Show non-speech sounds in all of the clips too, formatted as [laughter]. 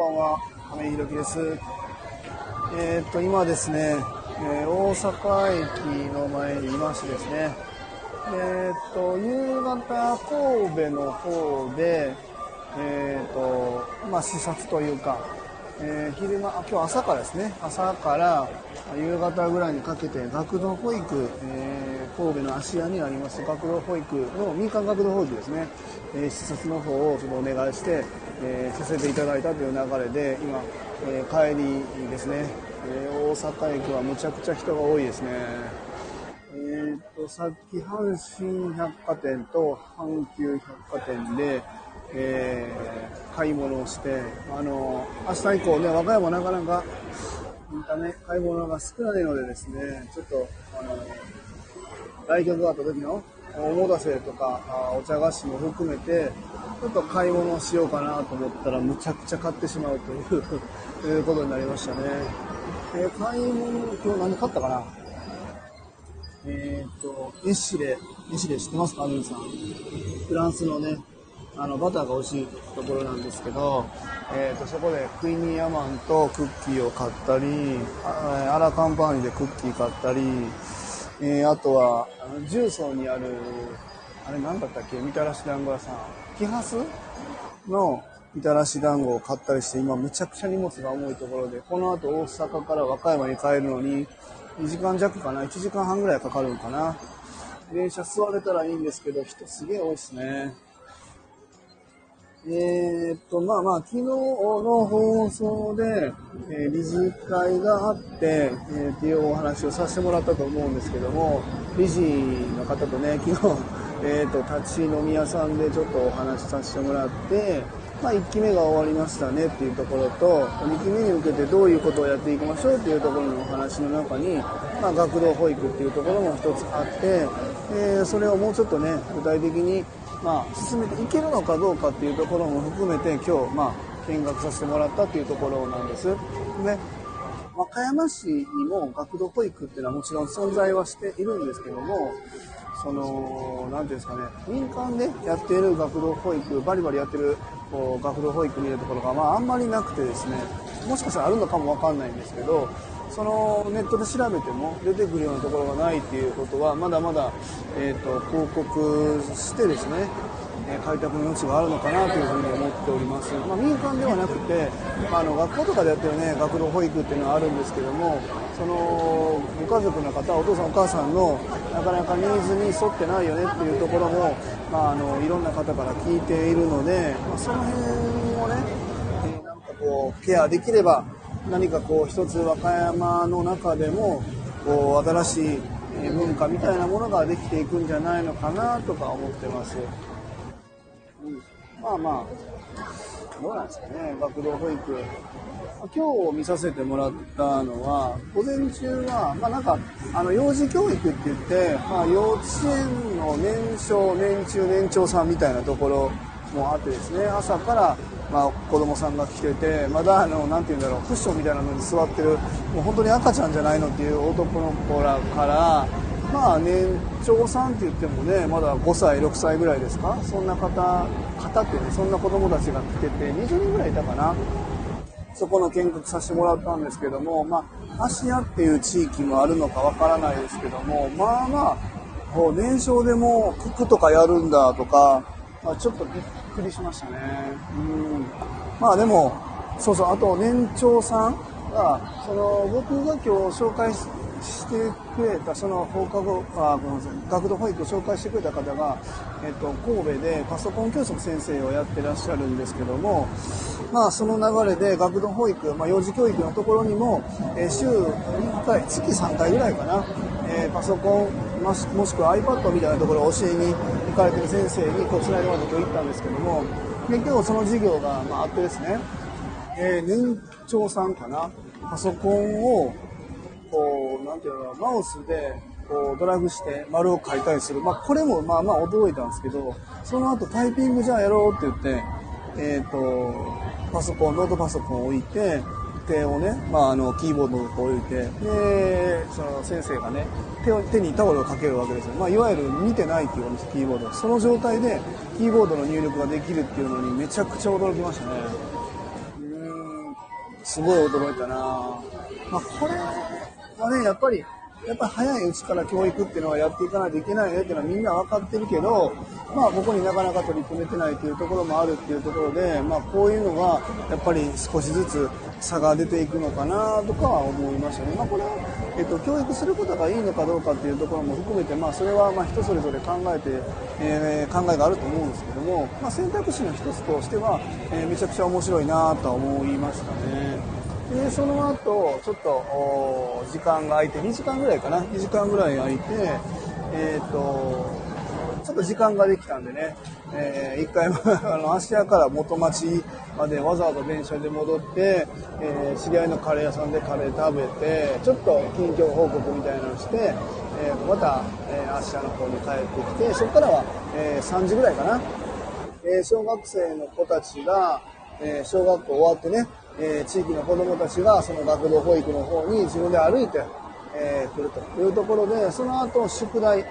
ばんは、亀井宏樹です。えー、っと、今ですね、えー、大阪駅の前にいましてですね、えー、っと、夕方、神戸の方で、えっと、まあ、視察というか、え、昼間、今日朝からですね、朝から夕方ぐらいにかけて学童保育、えー、神戸の芦屋にあります学童保育の民間学童保育ですね、えー、視察の方をちょっとお願いして、えさせていただいたという流れで、今、え帰りですね、え大阪駅はむちゃくちゃ人が多いですね。えーと、さっき阪神百貨店と阪急百貨店で、えー、買い物をして、あの、明日以降ね、和歌山なかなか、見た目、買い物が少ないのでですね、ちょっと、あの、来客があった時のおもだせとかお茶菓子も含めて、ちょっと買い物しようかなと思ったら、むちゃくちゃ買ってしまう [laughs] ということになりましたね。えー、買い物、今日何買ったかな？えー、っと、エシレ、エシレ知ってますか？アミンさん。フランスのね、あの、バターが美味しいところなんですけど、えー、と、そこでクイニーアマンとクッキーを買ったり、アラカンパーニでクッキー買ったり、えー、あとは、重曹にある、あれ何だったっけ？みたらし団子屋さん。キハスのみたらし団子を買ったりして、今めちゃくちゃ荷物が重いところで、この後大阪から和歌山に帰るのに、2時間弱かな ?1 時間半ぐらいかかるんかな電車座れたらいいんですけど、人すげえ多いっすね。えー、っと、まあまあ、昨日の放送で、えー、理事会があって、えー、っていうお話をさせてもらったと思うんですけども、理事の方とね、昨日、えー、と、立ち飲み屋さんでちょっとお話しさせてもらって、まあ、1期目が終わりましたねっていうところと、2期目に向けてどういうことをやっていきましょうっていうところのお話の中に、まあ、学童保育っていうところも一つあって、えー、それをもうちょっとね、具体的にまあ、進めていけるのかどうかっていうところも含めて今日、まあ、見学させてもらったっていうところなんです。で、和歌山市にも学童保育っていうのはもちろん存在はしているんですけども、その、なんていうんですかね、民間でやっている学童保育、バリバリやってるこう学童保育見るところが、まあ、あんまりなくてですね、もしかしたらあるのかもわかんないんですけど、そのネットで調べても出てくるようなところがないっていうことはまだまだ、えーと、広告してですね、開拓の余地があるのかなというふうに思っております、まあ、民間ではなくて、あの学校とかでやってるね学童保育っていうのはあるんですけどもそのご家族の方お父さんお母さんのなかなかニーズに沿ってないよねっていうところも、まあ、あのいろんな方から聞いているので、まあ、その辺をね、え、なんかこうケアできれば何かこう一つ和歌山の中でもこう新しい文化みたいなものができていくんじゃないのかなとか思ってます。うん、まあまあ、どうなんですかね、学童保育。今日見させてもらったのは、午前中は、まあなんか、あの、幼児教育って言って、まあ幼稚園の年少、年中、年長さんみたいなところもあってですね、朝からまあ、子供さんが来ててまだあのなて言うんだろうクッションみたいなのに座ってるもう本当に赤ちゃんじゃないのっていう男の子らからまあ年長さんって言ってもねまだ5歳6歳ぐらいですか？そんな方方ってねそんな子供たちが来てて20人ぐらいいたかな？そこの見学させてもらったんですけどもまあ芦屋っていう地域もあるのかわからないですけどもまあまあこう年少でも九とかやるんだとかまあ、ちょっとびっくりしましたね。うん。まあでも、そうそう、あと年長さんが、その、僕が今日紹介してしてくれた、その放課後、あ、ごめんなさい、学童保育を紹介してくれた方が、えっと、神戸でパソコン教室の先生をやってらっしゃるんですけども、まあ、その流れで学童保育、まあ、幼児教育のところにも、えー、週1回、月3回ぐらいかな、えー、パソコンもしくは iPad みたいなところを教えに行かれてる先生にこうつないでもらって行ったんですけども結局その授業が、まあ、あってですね、えー、年長さんかなパソコンをこうなんていうのマウスでこうドラッグして丸を書いたりする、まあ、これもまあまあ驚いたんですけどその後タイピングじゃあやろうって言ってえっ、ー、とパソコンノートパソコンを置いて手をね、まあ、あのキーボードを置いてでその先生がね手を手にタオルをかけるわけですよ、まあ、いわゆる見てないっていうキーボード。その状態でキーボードの入力ができるっていうのにめちゃくちゃ驚きましたね。うすごい驚いたな。まあ、これはね、やっぱり、やっぱ早いうちから教育っていうのはやっていかないといけないねっていうのはみんな分かってるけど、まあ、ここになかなか取り組めてないというところもあるっていうところで、まあ、こういうのがやっぱり少しずつ差が出ていくのかなとかは思いましたね。まあ、これは、えっと、教育することがいいのかどうかっていうところも含めて、まあ、それはま人それぞれ考えて、えー、考えがあると思うんですけども、まあ、選択肢の一つとしては、えー、めちゃくちゃ面白いなとは思いましたね。でその後ちょっと時間が空いて2時間ぐらいかな？2時間ぐらい空いてえっ、ー、とちょっと時間ができたんでね、えー、一回 [laughs] あの芦屋から元町までわざわざ電車で戻って、えー、知り合いのカレー屋さんでカレー食べてちょっと近況報告みたいなのして、えー、また、えー、芦屋の方に帰ってきてそこからは、えー、3時ぐらいかな、えー、小学生の子たちが、えー、小学校終わってねえー、地域の子どもたちがその学童保育の方に自分で歩いて、えー、来ると。いうところでその後宿題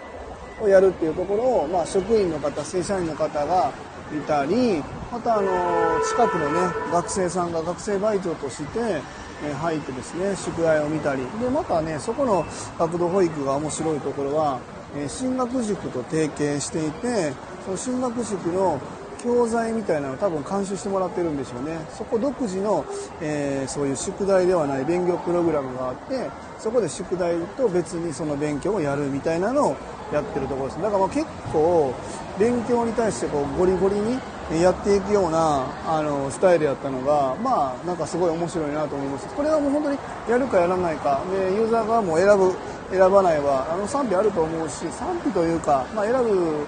をやるっていうところを、まあ、職員の方正社員の方がいたりまたあの近くのね学生さんが学生バイトとして、え入ってですね宿題を見たり。でまたねそこの学童保育が面白いところは、え進学塾と提携していてその進学塾の教材みたいなのを多分監修してもらってるんでしょうね。そこ独自の、えー、そういう宿題ではない勉強プログラムがあってそこで宿題と別にその勉強をやるみたいなのをやってるところです。だからまあ結構勉強に対してこうゴリゴリにやっていくようなあのスタイルやったのがまあなんかすごい面白いなと思います。これはもう本当にやるかやらないか。でユーザー側も選ぶ選ばないはあの賛否あると思うし賛否というか、まあ、選ぶ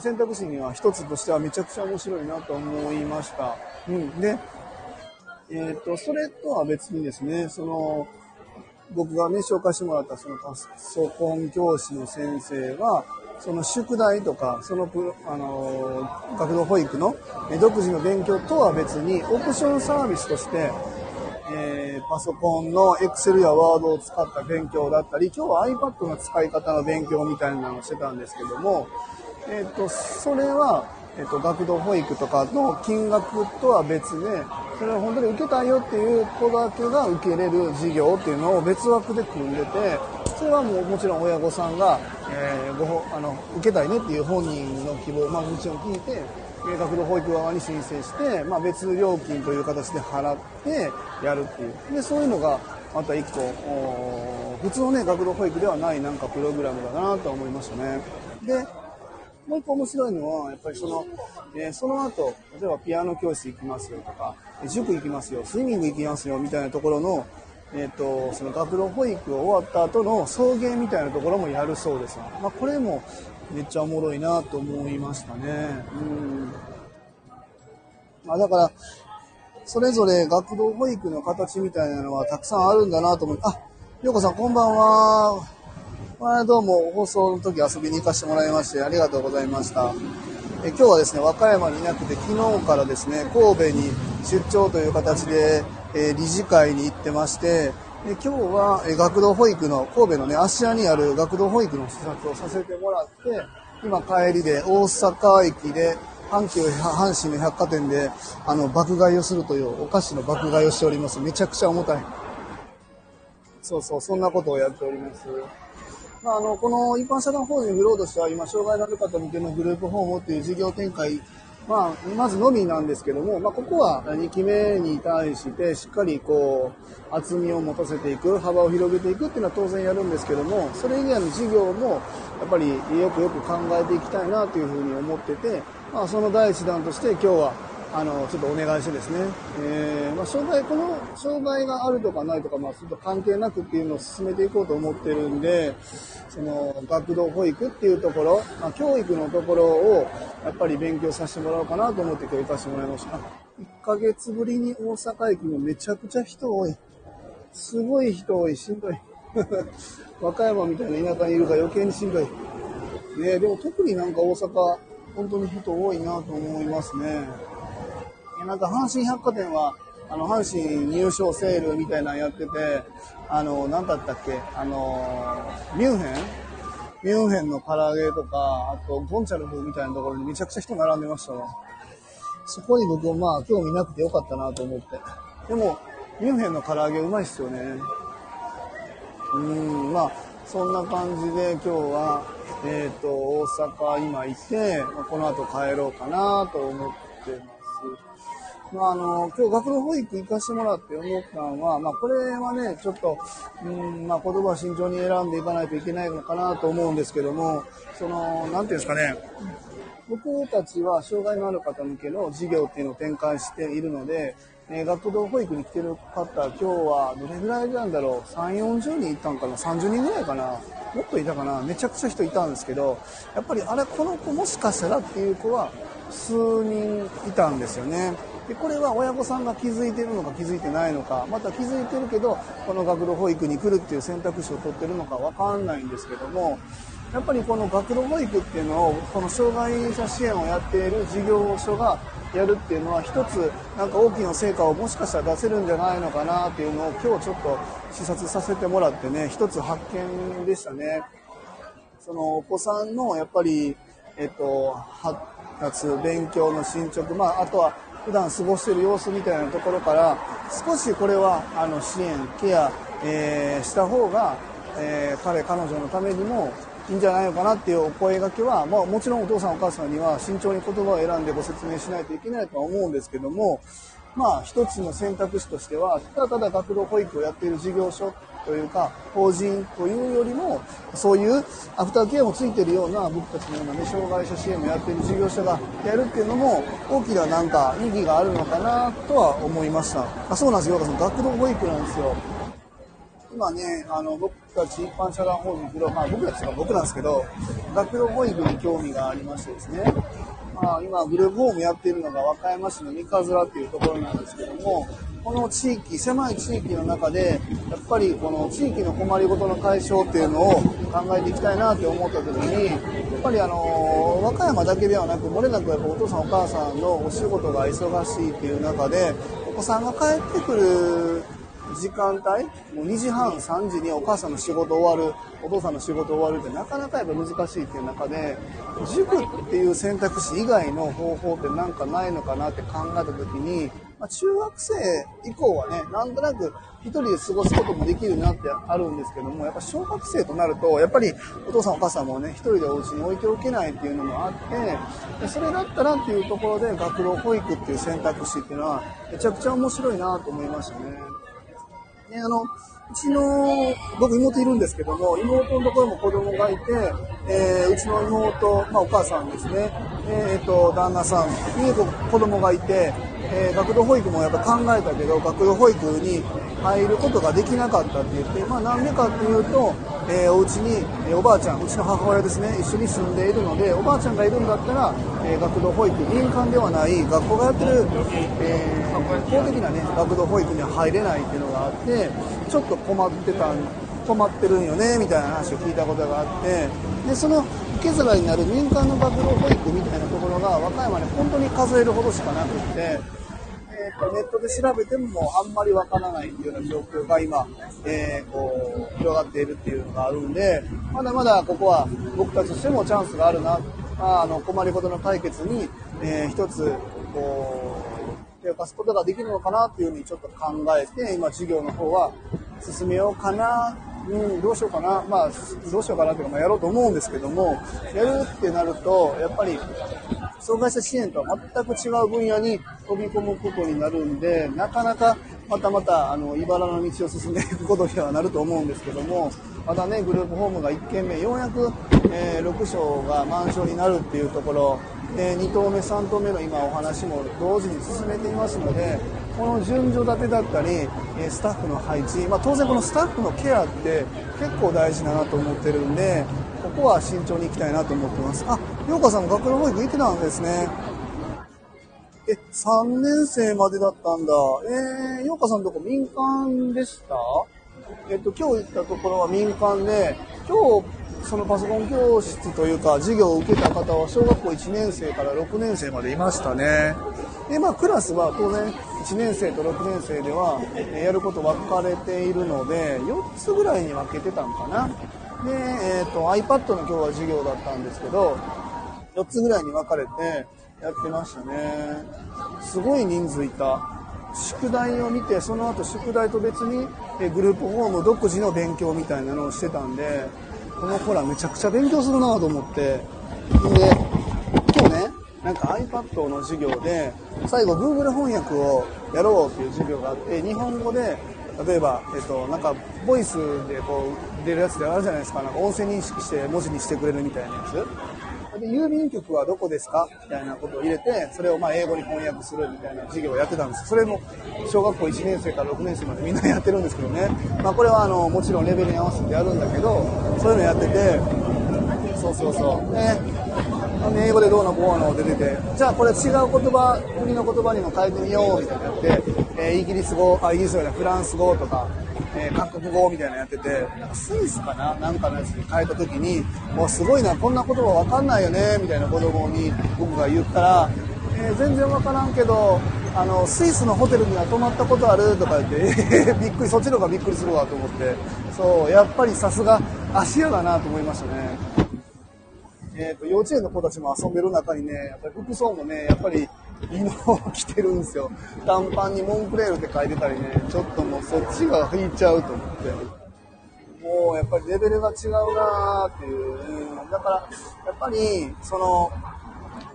選択肢には一つとしてはめちゃくちゃ面白いなと思いました。うん。で、えっ、と、それとは別にですね、その、僕がね、紹介してもらったそのパソコン教師の先生は、その宿題とか、そのプ、あの学童保育の独自の勉強とは別に、オプションサービスとして、えー、パソコンの Excel や Word を使った勉強だったり、今日は iPad の使い方の勉強みたいなのをしてたんですけども、え、ー、と、それは、え、ー、と、学童保育とかの金額とは別で、それを本当に受けたいよっていう子だけが受けれる授業っていうのを別枠で組んでて、それはもうもちろん親御さんが、えー、ごあの受けたいねっていう本人の希望、まあ、もちろん聞いて、学童保育側に申請して、まあ、別料金という形で払ってやるっていう。で、そういうのがまた一個、普通のね、学童保育ではないなんかプログラムだなと思いましたね。で、もう一個面白いのは、やっぱりその、えー、その後、例えばピアノ教室行きますよとか、塾行きますよ、スイミング行きますよみたいなところの、えっ、ー、と、その学童保育が終わった後の送迎みたいなところもやるそうです。まあ、これもめっちゃおもろいなと思いましたね。うん。まあ、だから、それぞれ学童保育の形みたいなのはたくさんあるんだなと思い、あ、ようこさんこんばんは。まあ、どうも放送の時遊びに行かせてもらいましてありがとうございました。え今日はですね、和歌山にいなくて昨日からですね、神戸に出張という形で、え理事会に行ってまして、で今日は、え学童保育の、神戸のね、芦屋にある学童保育の視察をさせてもらって、今帰りで大阪駅で阪急阪神の百貨店であの爆買いをするというお菓子の爆買いをしております。めちゃくちゃ重たい。そうそう、そんなことをやっております。まあ、あの、この一般社団法人フローとしては、今、障害のある方向けのグループホームっていう事業展開、まあ、まずのみなんですけども、まあ、ここは2期目に対してしっかりこう、厚みを持たせていく、幅を広げていくっていうのは当然やるんですけども、それ以外の事業も、やっぱりよくよく考えていきたいなというふうに思ってて、まあ、その第一弾として今日は、あの、ちょっとお願いしてですね、えー、まあ、障害、この障害があるとかないとか、まあ、ちょっと関係なくっていうのを進めていこうと思ってるんで、その、学童保育っていうところ、まあ、教育のところを、やっぱり勉強させてもらおうかなと思って今日行かせてもらいました。1ヶ月ぶりに大阪駅もめちゃくちゃ人多い。すごい人多い、しんどい。[laughs] 和歌山みたいな田舎にいるから余計にしんどい。ねでも特になんか大阪、本当に人多いなと思いますね。なんか阪神百貨店は、あの、阪神入賞セールみたいなのやってて、あの、なんだったっけ、あの、ミュンヘン？ミュンヘンの唐揚げとか、あと、ゴンチャルフみたいなところにめちゃくちゃ人並んでましたわ。そこに僕はまあ、興味なくてよかったなと思って。でも、ミュンヘンの唐揚げうまいっすよね。うん、まあ、そんな感じで今日は、えっ、ー、と、大阪今いて、この後帰ろうかなと思ってます。まあ、あの、今日学童保育行かしてもらって思ったのは、まあ、これはね、ちょっと、うん、まあ、言葉慎重に選んでいかないといけないのかなと思うんですけども、その、なんていうんですかね、僕たちは障害のある方向けの事業っていうのを展開しているので、えー、学童保育に来てる方、今日はどれぐらいなんだろう、3、40人いたんかな、30人ぐらいかな、もっといたかな、めちゃくちゃ人いたんですけど、やっぱりあれ、この子もしかしたらっていう子は数人いたんですよね。でこれは親御さんが気づいてるのか気づいてないのかまた気づいてるけどこの学童保育に来るっていう選択肢を取ってるのか分かんないんですけどもやっぱりこの学童保育っていうのをこの障害者支援をやっている事業所がやるっていうのは一つなんか大きな成果をもしかしたら出せるんじゃないのかなっていうのを今日ちょっと視察させてもらってね一つ発見でしたね。そのお子さんのやっぱり、えっと、発達勉強の進捗、まあ、あとは普段過ごしてる様子みたいなところから少しこれはあの支援ケア、えー、した方が、えー、彼彼女のためにもいいんじゃないのかなっていうお声がけは、まあ、もちろんお父さんお母さんには慎重に言葉を選んでご説明しないといけないとは思うんですけども、まあ、一つの選択肢としては、ただただ学童保育をやっている事業所というか、法人というよりも、そういうアフターケアもついてるような、僕たちのようなね、障害者支援をやってる事業者がやるっていうのも、大きななんか意義があるのかなとは思いました。あそうなんですよ、学童保育なんですよ。今ね、あの、僕たち一般社団法人けど、まあ僕たちは僕なんですけど、学童保育に興味がありましてですね、まあ今グループホームやっているのが和歌山市の三日面っていうところなんですけども、この地域、狭い地域の中で、やっぱりこの地域の困りごとの解消っていうのを考えていきたいなって思った時に、やっぱりあの、和歌山だけではなく、漏れなくやっぱお父さんお母さんのお仕事が忙しいっていう中で、お子さんが帰ってくる時間帯、もう2時半、3時にお母さんの仕事終わる、お父さんの仕事終わるってなかなかやっぱ難しいっていう中で、塾っていう選択肢以外の方法ってなんかないのかなって考えた時に、まあ、中学生以降はね、なんとなく一人で過ごすこともできるなってあるんですけども、やっぱ小学生となると、やっぱりお父さんお母さんもね、一人でお家に置いておけないっていうのもあって、それだったらっていうところで学童保育っていう選択肢っていうのは、めちゃくちゃ面白いなと思いましたね。ね、あの、うちの、僕妹いるんですけども、妹のところも子供がいて、えー、うちの妹、まあお母さんですね、えっ、ー、と、旦那さんに子供がいて、えー、学童保育もやっぱ考えたけど、学童保育に入ることができなかったって言って、まあなんでかっていうと、えー、お家に、えー、おばあちゃん、うちの母親ですね、一緒に住んでいるので、おばあちゃんがいるんだったら、えー、学童保育、民間ではない学校がやってる、え、公的なね、学童保育には入れないっていうのがあって、ちょっと困ってた困ってるんよね、みたいな話を聞いたことがあって、で、その受け皿になる民間の学童保育みたいなところが和歌山に本当に数えるほどしかなくって、えーと、ネットで調べてもあんまりわからないっていうような状況が今、えー、こう広がっているっていうのがあるんでまだまだここは僕たちとしてもチャンスがあるなあの困りごとの解決に、えー、一つこう手を貸すことができるのかなっていうふうにちょっと考えて今授業の方は進めようかなうん、どうしようかな、まあ、どうしようかなというか、まあ、やろうと思うんですけども、やるってなると、やっぱり、障害者支援とは全く違う分野に飛び込むことになるんで、なかなかまたまたあの茨の道を進んでいくことにはなると思うんですけども、まだね、グループホームが1軒目、ようやく、えー、6床が満床になるっていうところ、で2棟目、3棟目の今お話も同時に進めていますので、この順序立てだったりえ、スタッフの配置、まあ、当然このスタッフのケアって結構大事だなと思ってるんで、ここは慎重に行きたいなと思ってます。あ、陽子さんも学童保育行ってたんですね。え、3年生までだったんだ。えー、陽子さんのとこ民間でした？えっと、今日行ったところは民間で、今日、そのパソコン教室というか、授業を受けた方は小学校1年生から6年生までいましたね。で、まあ、クラスは当然、1年生と6年生では、やること分かれているので、4つぐらいに分けてたんかな。で、えっ、ー、と、iPad の今日は授業だったんですけど、4つぐらいに分かれてやってましたね。すごい人数いた。宿題を見てその後宿題と別にグループホーム独自の勉強みたいなのをしてたんでこの子らめちゃくちゃ勉強するなと思ってで今日ねなんか iPad の授業で最後 Google 翻訳をやろうっていう授業があって日本語で例えば、えっと、なんかボイスでこう出るやつであるじゃないですかなんか音声認識して文字にしてくれるみたいなやつで、郵便局はどこですか？みたいなことを入れて、それをまあ英語に翻訳するみたいな授業をやってたんです。それも小学校1年生から6年生までみんなやってるんですけどね。まあこれはあの、もちろんレベルに合わせてやるんだけど、そういうのやってて、そうそうそう。ね。英語でどうのこうの出てて、じゃあこれ違う言葉、国の言葉にも変えてみようみたいなやって、えー、イギリス語、あ、イギリス語じゃない、フランス語とか、えー、韓国語みたいなのやってて、なんかスイスかななんかのやつに変えた時に、もうすごいな、こんな言葉わかんないよねみたいな子供に僕が言ったら、えー、全然わからんけど、あの、スイスのホテルには泊まったことあるとか言って、えー、びっくり、そっちの方がびっくりするわと思って、そう、やっぱりさすが芦屋だなと思いましたね。えっ、ー、と、幼稚園の子たちも遊んでる中にね、やっぱり服装もね、やっぱり犬を着てるんですよ。短パンにモンクレールって書いてたりね、ちょっともうそっちが引いちゃうと思って。もうやっぱりレベルが違うなーっていう。だから、やっぱり、その、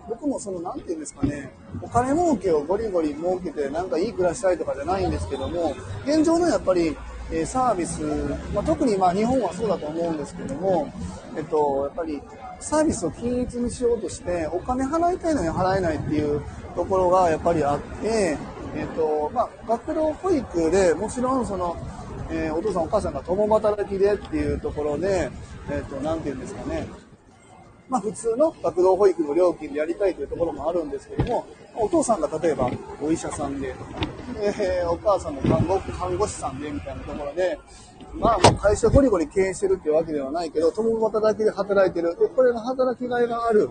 僕もその、なんて言うんですかね、お金儲けをゴリゴリ儲けてなんかいい暮らしたいとかじゃないんですけども、現状のやっぱり、えサービス、まあ、特にまあ日本はそうだと思うんですけども、えっと、やっぱりサービスを均一にしようとしてお金払いたいのに払えないっていうところがやっぱりあって、えっ、と、まあ、学童保育でもちろんその、えー、お父さんお母さんが共働きでっていうところで、えっ、と、なんて言うんですかね。まあ、普通の学童保育の料金でやりたいというところもあるんですけども、お父さんが例えばお医者さんでとか、えー、お母さんも看護看護師さんでみたいなところで、まあ、もう会社ゴリゴリ経営してるってわけではないけど、共働きで働いてる。で、これが働きがいがある。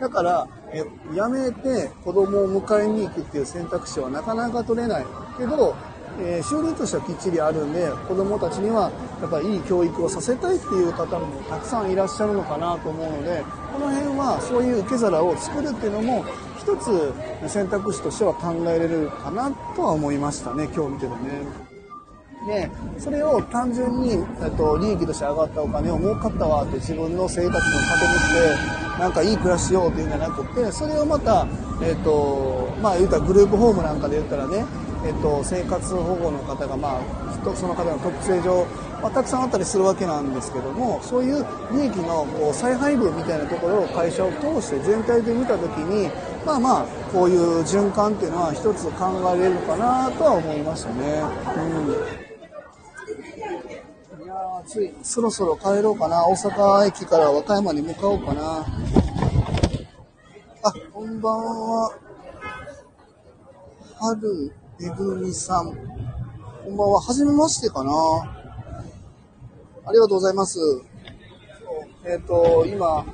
だから、え、辞めて子供を迎えに行くっていう選択肢はなかなか取れない。けど、えー、収入としてはきっちりあるんで、子供たちにはやっぱりいい教育をさせたいっていう方もたくさんいらっしゃるのかなと思うので、この辺はそういう受け皿を作るっていうのも、一つ選択肢としては考えれるかなとは思いましたね、今日見ててね。で、それを単純に、えっと、利益として上がったお金を儲かったわって自分の生活の糧にして、なんかいい暮らししようっていうんじゃなくて、それをまた、えっと、まあ言うたらグループホームなんかで言ったらね、えっと、生活保護の方が、まあ、その方の特性上、まあ、たくさんあったりするわけなんですけども、そういう利益のこう再配分みたいなところを会社を通して全体で見たときに、まあまあ、こういう循環っていうのは一つ考えれるかなとは思いましたね。うん暑い。そろそろ帰ろうかな。大阪駅から和歌山に向かおうかな。あ、こんばんは。春めぐみさん。こんばんは。はじめましてかな。ありがとうございます。えっ、ー、と、今、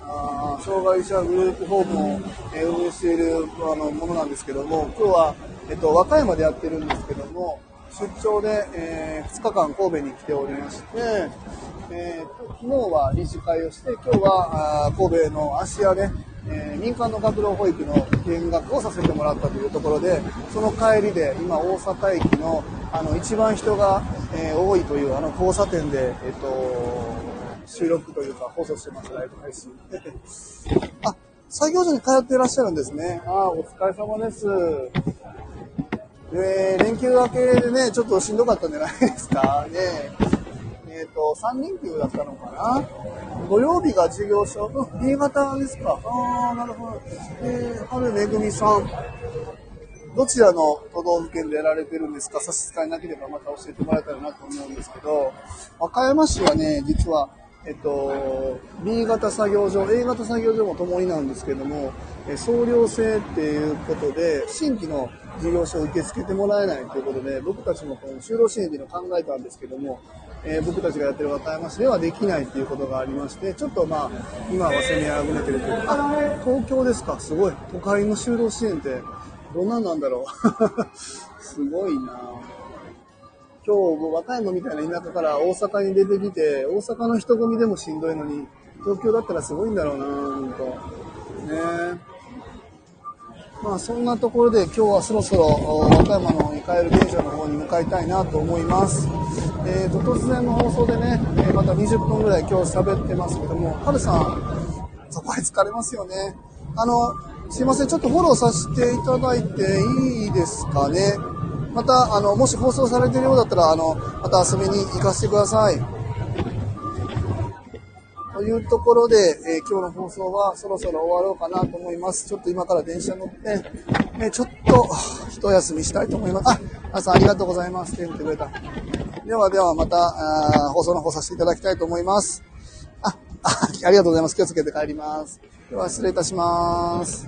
障害者グループホームを、え運営しているあのものなんですけども、今日は、えっ、ー、と、和歌山でやってるんですけども、出張で、えー、2日間神戸に来ておりまして、えー、昨日は理事会をして、今日は神戸の芦屋で、えー、民間の学童保育の見学をさせてもらったというところで、その帰りで今大阪駅のあの一番人が、えー、多いというあの交差点で、えっ、と、収録というか放送してます、ライブ配信。あ、作業所に通っていらっしゃるんですね。ああ、お疲れ様です。えー、連休明けでね、ちょっとしんどかったんじゃないですか。ねえっ、ー、と、3連休だったのかな土曜日が授業所、新潟ですか。ああ、なるほど。えー、春めぐみさん。どちらの都道府県でやられてるんですか？差し支えなければまた教えてもらえたらなと思うんですけど、和歌山市はね、実は、えっと、B 型作業所、A 型作業所もともになんですけども、総量制っていうことで、新規の事業所を受け付けてもらえないということで、僕たちもこの就労支援っていうのを考えたんですけども、えー、僕たちがやってる和歌山市ではできないっていうことがありまして、ちょっとまあ、今は攻めあぐねてるというか、あ、東京ですか、すごい。都会の就労支援って、どんなんなんだろう。[laughs] すごいな今日、和歌山みたいな田舎から大阪に出てきて、大阪の人混みでもしんどいのに、東京だったらすごいんだろうなほんと。ねまあそんなところで今日はそろそろ和歌山のイカエル現場の方に向かいたいなと思います。えーと、突然の放送でね、えまた20分ぐらい今日喋ってますけども、はるさん、やっぱり疲れますよね。あの、すいません、ちょっとフォローさせていただいていいですかね？また、あの、もし放送されてるようだったら、あの、また遊びに行かせてください。というところで、えー今日の放送はそろそろ終わろうかなと思います。ちょっと今から電車乗って、えーちょっと一休みしたいと思います。あ、皆さんありがとうございます。手振ってくれた。ではではまた、放送の方させていただきたいと思います。あありがとうございます。気をつけて帰ります。では失礼いたします。